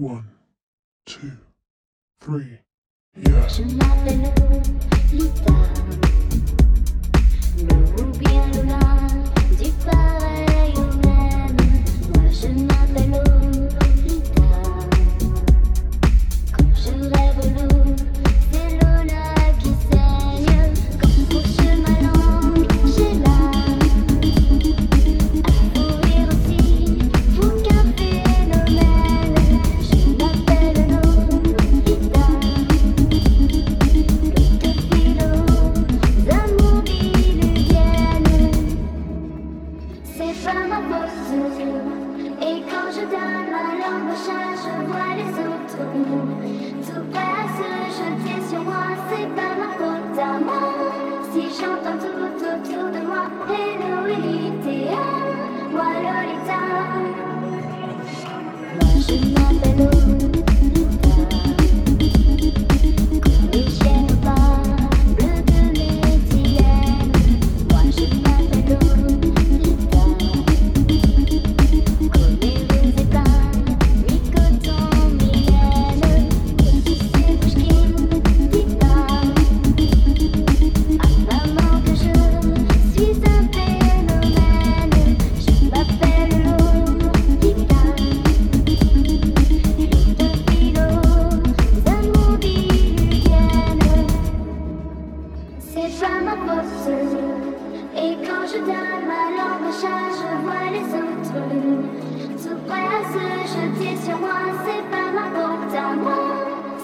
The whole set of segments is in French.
One, two, three, yeah. chat, je vois les autres. Tout passe C'est pas ma faute. Et quand je donne ma langue au chat, je vois les autres. Tout prêt à se jeter sur moi, c'est pas ma faute à moi.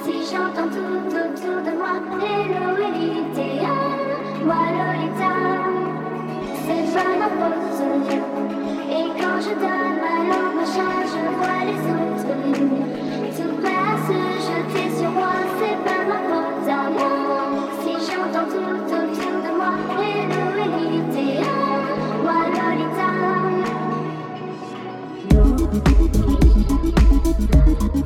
Si j'entends tout autour de moi, hello Elitea, moi Lolita. C'est pas ma faute. Et quand je donne Thank you.